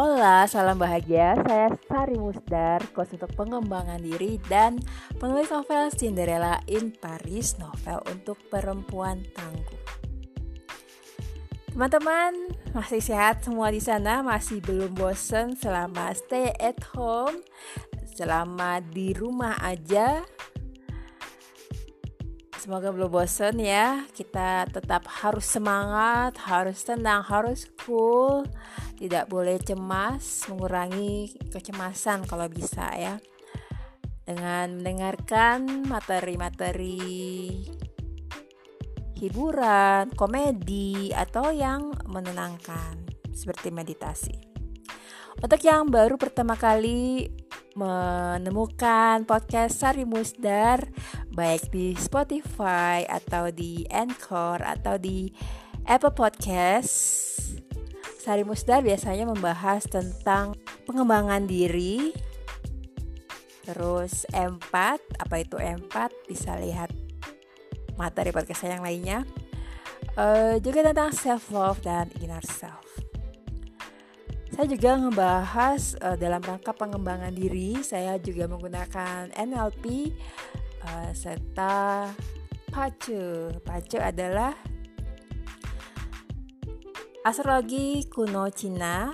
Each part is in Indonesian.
Hola, salam bahagia. Saya Sari Musdar, coach untuk pengembangan diri dan penulis novel Cinderella in Paris, novel untuk perempuan tangguh. Teman-teman, masih sehat semua di sana? Masih belum bosen selama stay at home? Selama di rumah aja? Semoga belum bosen ya. Kita tetap harus semangat, harus tenang, harus cool tidak boleh cemas, mengurangi kecemasan kalau bisa ya. Dengan mendengarkan materi-materi hiburan, komedi atau yang menenangkan seperti meditasi. Untuk yang baru pertama kali menemukan podcast Sari Musdar baik di Spotify atau di Anchor atau di Apple Podcast Sari Musdar biasanya membahas tentang pengembangan diri, terus empat, apa itu empat, bisa lihat materi podcast saya yang lainnya. Uh, juga tentang self love dan inner self. Saya juga membahas uh, dalam rangka pengembangan diri. Saya juga menggunakan NLP uh, eh, serta PACE. PACE adalah Astrologi kuno Cina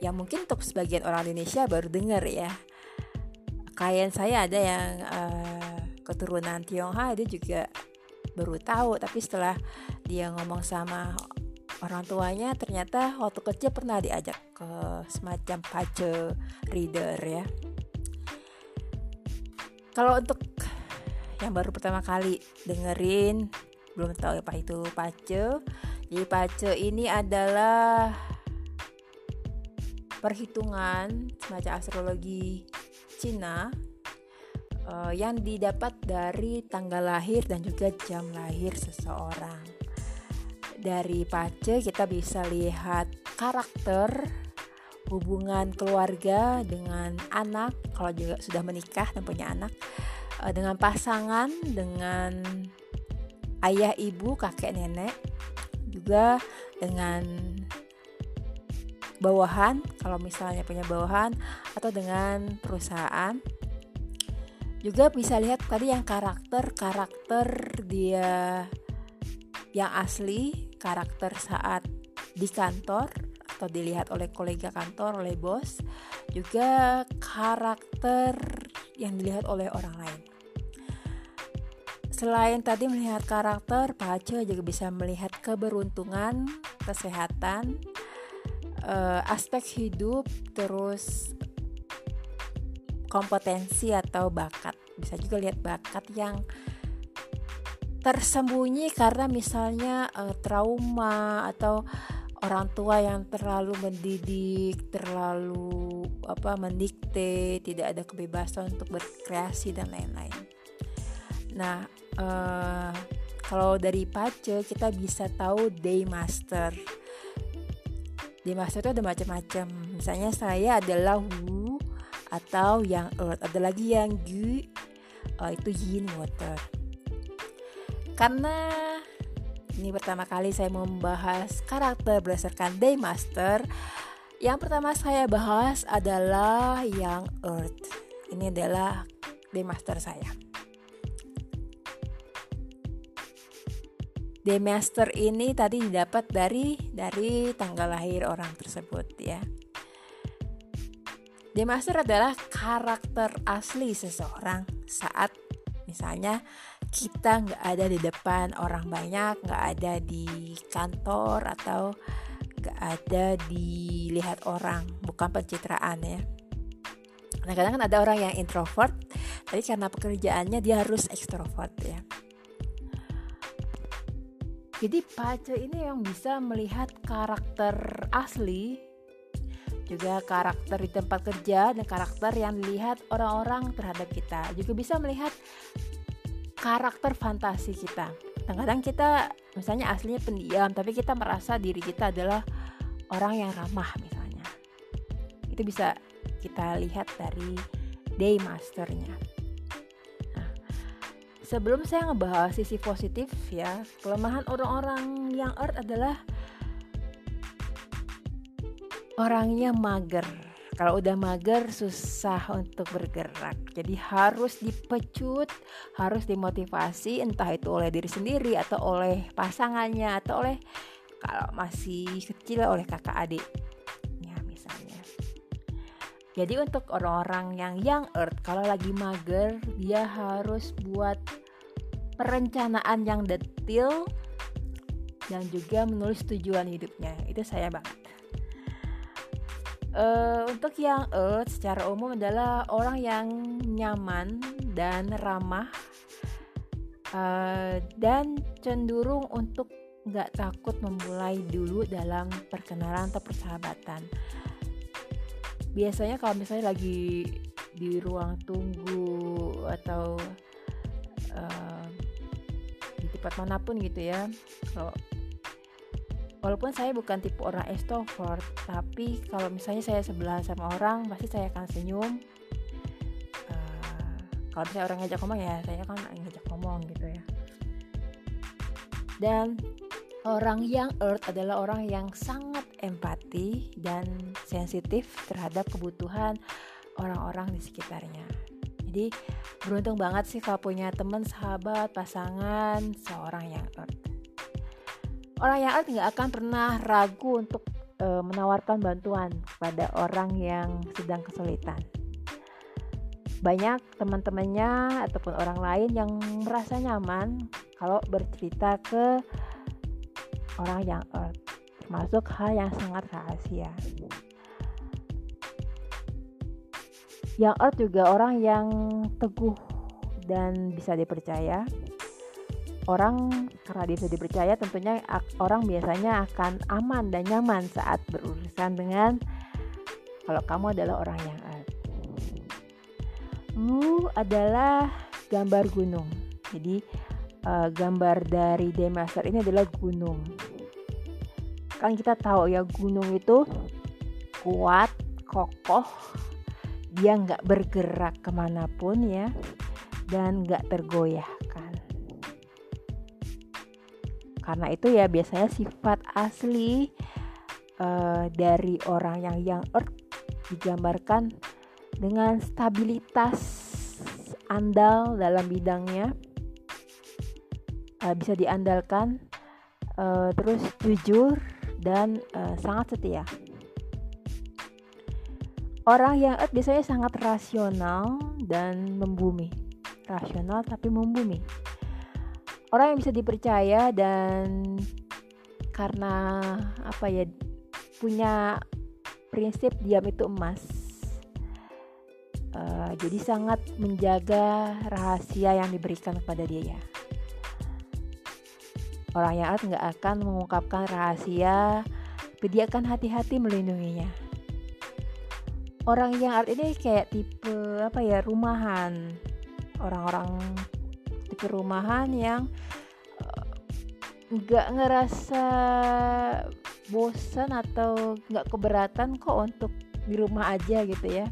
yang mungkin untuk sebagian orang Indonesia baru dengar ya. Klien saya ada yang uh, keturunan Tionghoa dia juga baru tahu tapi setelah dia ngomong sama orang tuanya ternyata waktu kecil pernah diajak ke semacam pace reader ya. Kalau untuk yang baru pertama kali dengerin belum tahu apa itu pace jadi pace ini adalah perhitungan semacam astrologi Cina uh, yang didapat dari tanggal lahir dan juga jam lahir seseorang. Dari pace kita bisa lihat karakter hubungan keluarga dengan anak kalau juga sudah menikah dan punya anak uh, dengan pasangan dengan ayah ibu kakek nenek juga dengan bawahan kalau misalnya punya bawahan atau dengan perusahaan. Juga bisa lihat tadi yang karakter karakter dia yang asli karakter saat di kantor atau dilihat oleh kolega kantor oleh bos juga karakter yang dilihat oleh orang lain Selain tadi melihat karakter, Pak Aceh juga bisa melihat keberuntungan, kesehatan, uh, aspek hidup, terus kompetensi atau bakat. Bisa juga lihat bakat yang tersembunyi karena misalnya uh, trauma atau orang tua yang terlalu mendidik, terlalu apa mendikte, tidak ada kebebasan untuk berkreasi dan lain-lain. Nah, uh, kalau dari pace kita bisa tahu day master. Day master itu ada macam-macam. Misalnya saya adalah wu atau yang earth ada lagi yang gu uh, itu yin water karena ini pertama kali saya membahas karakter berdasarkan day master. Yang pertama saya bahas adalah yang earth. Ini adalah day master saya. Demaster ini tadi didapat dari dari tanggal lahir orang tersebut ya. Demaster adalah karakter asli seseorang saat misalnya kita nggak ada di depan orang banyak, nggak ada di kantor atau nggak ada dilihat orang, bukan pencitraan ya. Nah kadang kan ada orang yang introvert, tapi karena pekerjaannya dia harus ekstrovert ya. Jadi pace ini yang bisa melihat karakter asli juga karakter di tempat kerja dan karakter yang dilihat orang-orang terhadap kita. Juga bisa melihat karakter fantasi kita. Kadang-kadang kita misalnya aslinya pendiam tapi kita merasa diri kita adalah orang yang ramah misalnya. Itu bisa kita lihat dari day masternya sebelum saya ngebahas sisi positif ya kelemahan orang-orang yang earth adalah orangnya mager kalau udah mager susah untuk bergerak. Jadi harus dipecut harus dimotivasi entah itu oleh diri sendiri atau oleh pasangannya atau oleh kalau masih kecil oleh kakak adik ya misalnya. Jadi untuk orang-orang yang young earth kalau lagi mager dia harus buat perencanaan yang detail dan juga menulis tujuan hidupnya. Itu saya banget Uh, untuk yang Earth secara umum adalah orang yang nyaman dan ramah uh, dan cenderung untuk nggak takut memulai dulu dalam perkenalan atau persahabatan. Biasanya kalau misalnya lagi di ruang tunggu atau uh, di tempat mana pun gitu ya, kalau walaupun saya bukan tipe orang extrovert tapi kalau misalnya saya sebelah sama orang pasti saya akan senyum. Uh, kalau misalnya orang ngajak ngomong ya saya kan ngajak ngomong gitu ya. Dan orang yang earth adalah orang yang sangat empati dan sensitif terhadap kebutuhan orang-orang di sekitarnya. Jadi beruntung banget sih kalau punya teman sahabat pasangan seorang yang earth orang yang earth nggak akan pernah ragu untuk e, menawarkan bantuan kepada orang yang sedang kesulitan. Banyak teman-temannya ataupun orang lain yang merasa nyaman kalau bercerita ke orang yang earth, termasuk hal yang sangat rahasia. Yang earth juga orang yang teguh dan bisa dipercaya orang karena dia bisa dipercaya tentunya orang biasanya akan aman dan nyaman saat berurusan dengan kalau kamu adalah orang yang earth. Lu adalah gambar gunung. Jadi uh, gambar dari Demaster ini adalah gunung. Kan kita tahu ya gunung itu kuat, kokoh, dia nggak bergerak ke mana pun ya, dan nggak tergoyah karena itu ya biasanya sifat asli uh, dari orang yang young earth digambarkan dengan stabilitas andal dalam bidangnya. Uh, bisa diandalkan uh, terus jujur dan uh, sangat setia. Orang yang earth biasanya sangat rasional dan membumi. Rasional tapi membumi orang yang bisa dipercaya dan karena apa ya punya prinsip diam itu emas. Uh, jadi sangat menjaga rahasia yang diberikan kepada dia ya. Orang yang nggak akan mengungkapkan rahasia tapi dia akan hati-hati melindunginya. Orang yang art ini kayak tipe apa ya rumahan. Orang-orang tipe rumahan yang nggak ngerasa bosan atau nggak keberatan kok untuk di rumah aja gitu ya.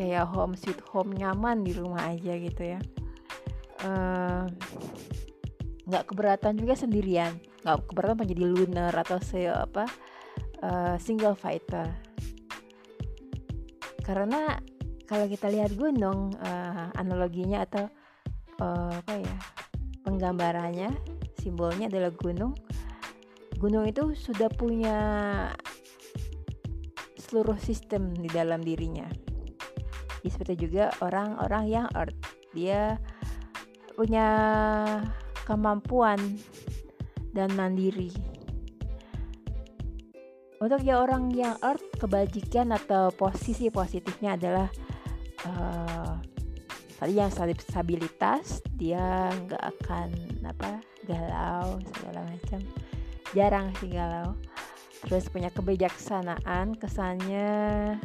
Kayak home sweet home nyaman di rumah aja gitu ya. Nggak uh, keberatan juga sendirian. Nggak keberatan menjadi lunar atau se apa uh, single fighter. Karena kalau kita lihat gunung uh, analoginya atau uh, apa ya penggambarannya simbolnya adalah gunung. Gunung itu sudah punya seluruh sistem di dalam dirinya. Seperti juga orang-orang yang earth. Dia punya kemampuan dan mandiri. Untuk ya orang yang earth kebajikan atau posisi positifnya adalah uh, tadi yang stabilitas dia nggak akan apa galau segala macam. Jarang sih galau. Terus punya kebijaksanaan kesannya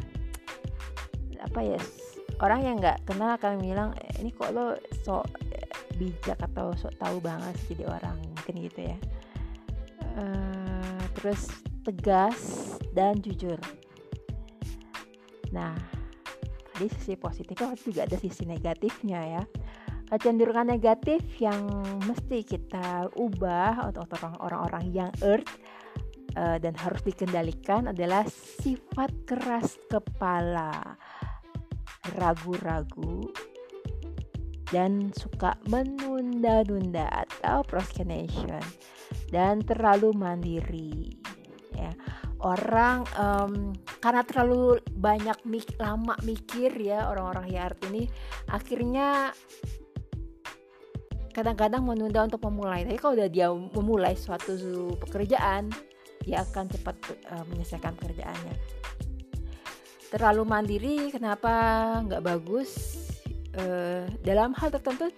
apa ya orang yang nggak kenal akan bilang eh, ini kok lo sok bijak atau sok tahu banget jadi orang mungkin gitu ya. Uh, terus tegas dan jujur. Nah tadi sisi positifnya juga ada sisi negatifnya ya. Kecenderungan negatif yang mesti kita ubah untuk orang-orang yang earth uh, dan harus dikendalikan adalah sifat keras kepala, ragu-ragu, dan suka menunda-nunda atau procrastination dan terlalu mandiri ya orang um, karena terlalu banyak mik lama mikir ya orang-orang art ini akhirnya kadang-kadang menunda untuk memulai. Tapi kalau udah dia memulai suatu pekerjaan dia akan cepat uh, menyelesaikan pekerjaannya. Terlalu mandiri kenapa nggak bagus? Uh, dalam hal tertentu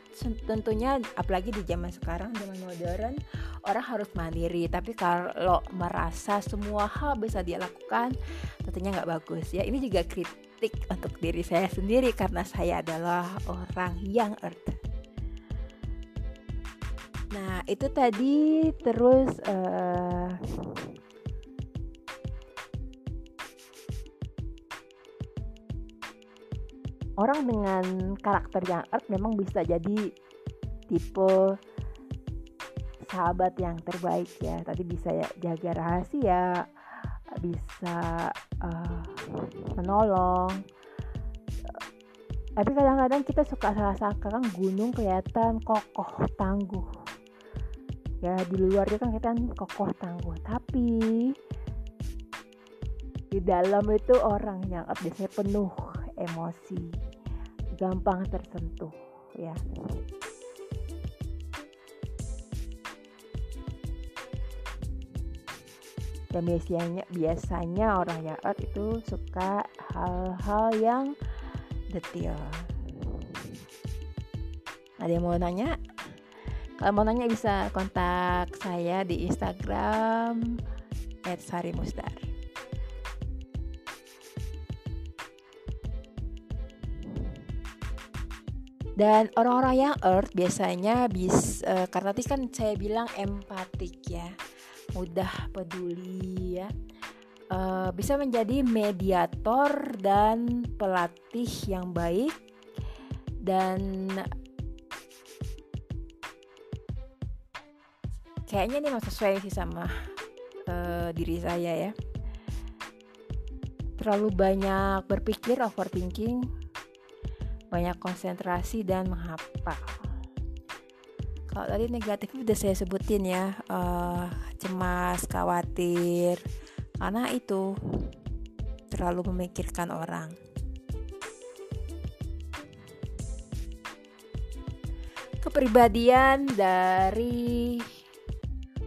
tentunya apalagi di zaman sekarang zaman modern orang harus mandiri. Tapi kalau merasa semua hal bisa dia lakukan tentunya nggak bagus. Ya ini juga kritik untuk diri saya sendiri karena saya adalah orang yang earth. Nah itu tadi terus uh, orang dengan karakter yang earth memang bisa jadi tipe sahabat yang terbaik ya. Tadi bisa ya jaga rahasia bisa uh, menolong. Tapi kadang-kadang kita suka salah kan gunung kelihatan kokoh tangguh. Ya di luar dia kan kelihatan kokoh tangguh. Tapi di dalam itu orang yang biasanya penuh emosi gampang tersentuh ya. Dan biasanya biasanya orang yang art itu suka hal-hal yang detail. Ada yang mau nanya? Kalau mau nanya bisa kontak saya di Instagram @sarimusdar. dan orang-orang yang earth biasanya bis uh, karena tadi kan saya bilang empatik ya mudah peduli ya uh, bisa menjadi mediator dan pelatih yang baik dan kayaknya ini masih sesuai sih sama uh, diri saya ya terlalu banyak berpikir overthinking banyak konsentrasi dan menghafal. Kalau tadi negatif udah saya sebutin ya, uh, cemas, khawatir, karena itu terlalu memikirkan orang. Kepribadian dari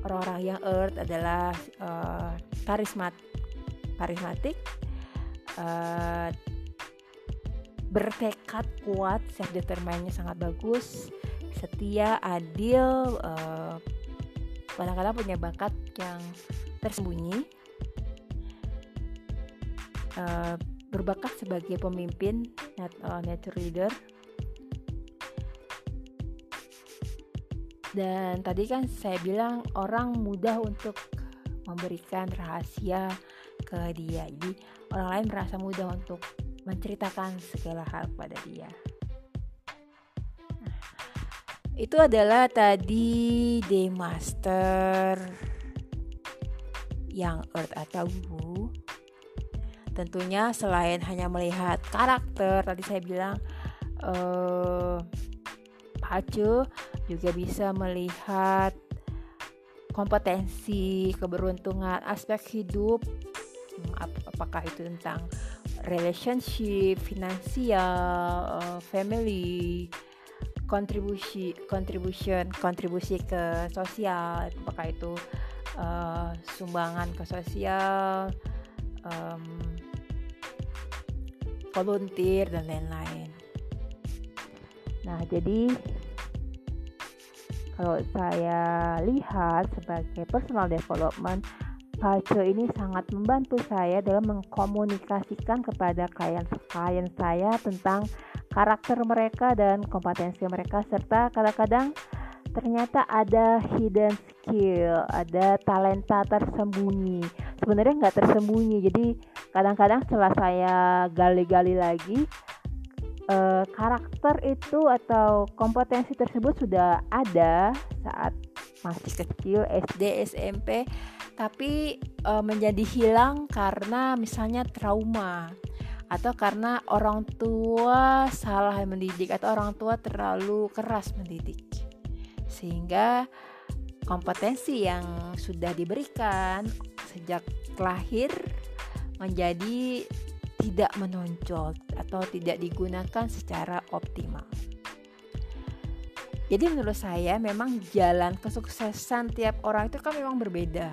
orang-orang yang earth adalah uh, karismat, karismatik, uh, bertekad kuat self determinednya sangat bagus setia adil uh, kadang-kadang punya bakat yang tersembunyi uh, berbakat sebagai pemimpin net, uh, nature leader dan tadi kan saya bilang orang mudah untuk memberikan rahasia ke dia jadi orang lain merasa mudah untuk menceritakan segala hal kepada dia. Itu adalah tadi day master yang earth atau wu. Tentunya selain hanya melihat karakter, tadi saya bilang uh, Pacu juga bisa melihat kompetensi, keberuntungan, aspek hidup, apakah itu tentang relationship, finansial, uh, family, kontribusi, contribution, kontribusi ke sosial, apakah itu uh, sumbangan ke sosial, um, volunteer dan lain-lain. Nah, jadi kalau saya lihat sebagai personal development Culture ini sangat membantu saya dalam mengkomunikasikan kepada klien-klien saya tentang karakter mereka dan kompetensi mereka serta kadang-kadang ternyata ada hidden skill, ada talenta tersembunyi. Sebenarnya nggak tersembunyi, jadi kadang-kadang setelah saya gali-gali lagi, eh, karakter itu atau kompetensi tersebut sudah ada saat masih kecil SD SMP tapi e, menjadi hilang karena misalnya trauma atau karena orang tua salah mendidik atau orang tua terlalu keras mendidik sehingga kompetensi yang sudah diberikan sejak lahir menjadi tidak menonjol atau tidak digunakan secara optimal. Jadi menurut saya memang jalan kesuksesan tiap orang itu kan memang berbeda.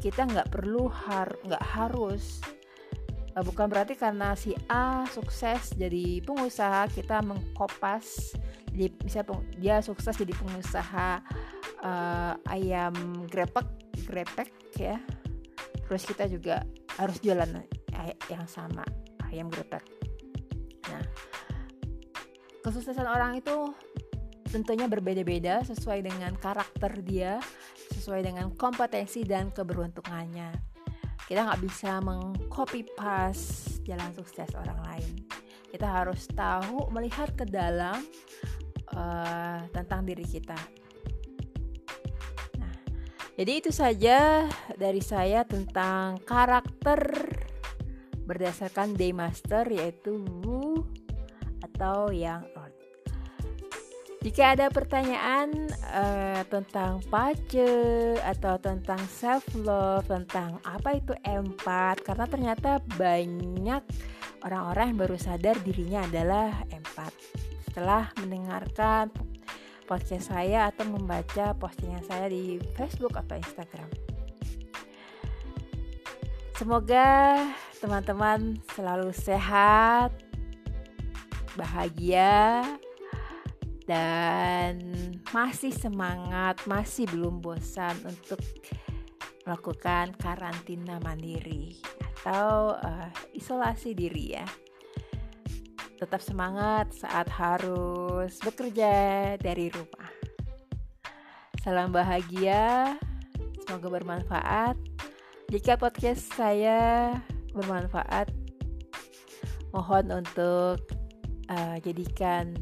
Kita nggak perlu har nggak harus bukan berarti karena si A sukses jadi pengusaha kita mengkopas jadi misalnya dia sukses jadi pengusaha uh, ayam grepek grepek ya. Terus kita juga harus jualan yang sama ayam grepek. Nah kesuksesan orang itu tentunya berbeda-beda sesuai dengan karakter dia sesuai dengan kompetensi dan keberuntungannya kita nggak bisa mengcopy paste jalan sukses orang lain. Kita harus tahu melihat ke dalam uh, tentang diri kita. Nah jadi itu saja dari saya tentang karakter berdasarkan day master yaitu Wu atau yang jika ada pertanyaan uh, tentang pace atau tentang self love, tentang apa itu empat, karena ternyata banyak orang-orang yang baru sadar dirinya adalah empat. Setelah mendengarkan podcast saya atau membaca postingan saya di Facebook atau Instagram. Semoga teman-teman selalu sehat, bahagia, dan masih semangat, masih belum bosan untuk melakukan karantina mandiri atau uh, isolasi diri ya. Tetap semangat saat harus bekerja dari rumah. Salam bahagia, semoga bermanfaat. Jika podcast saya bermanfaat, mohon untuk uh, jadikan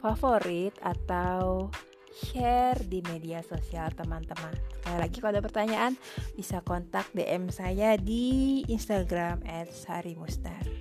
favorit atau share di media sosial teman-teman. Sekali lagi kalau ada pertanyaan bisa kontak DM saya di Instagram @sarimustar.